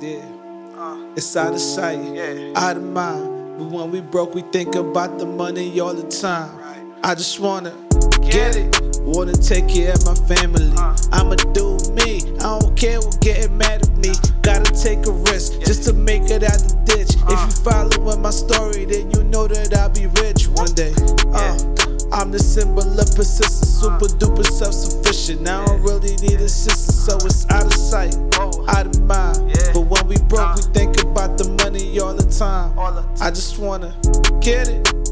Yeah. It's out of sight, Yeah. out of mind. But when we broke, we think about the money all the time. Right. I just wanna get it. Wanna take care of my family. Uh. I'ma do me. I don't care what getting mad at me. Gotta take a risk just to make it out the ditch. Uh. If you following my story, then you know that I'll be rich one day. Uh, I'm the symbol of persistence, uh. super duper self sufficient. Now I don't really need assistance, I just wanna get it.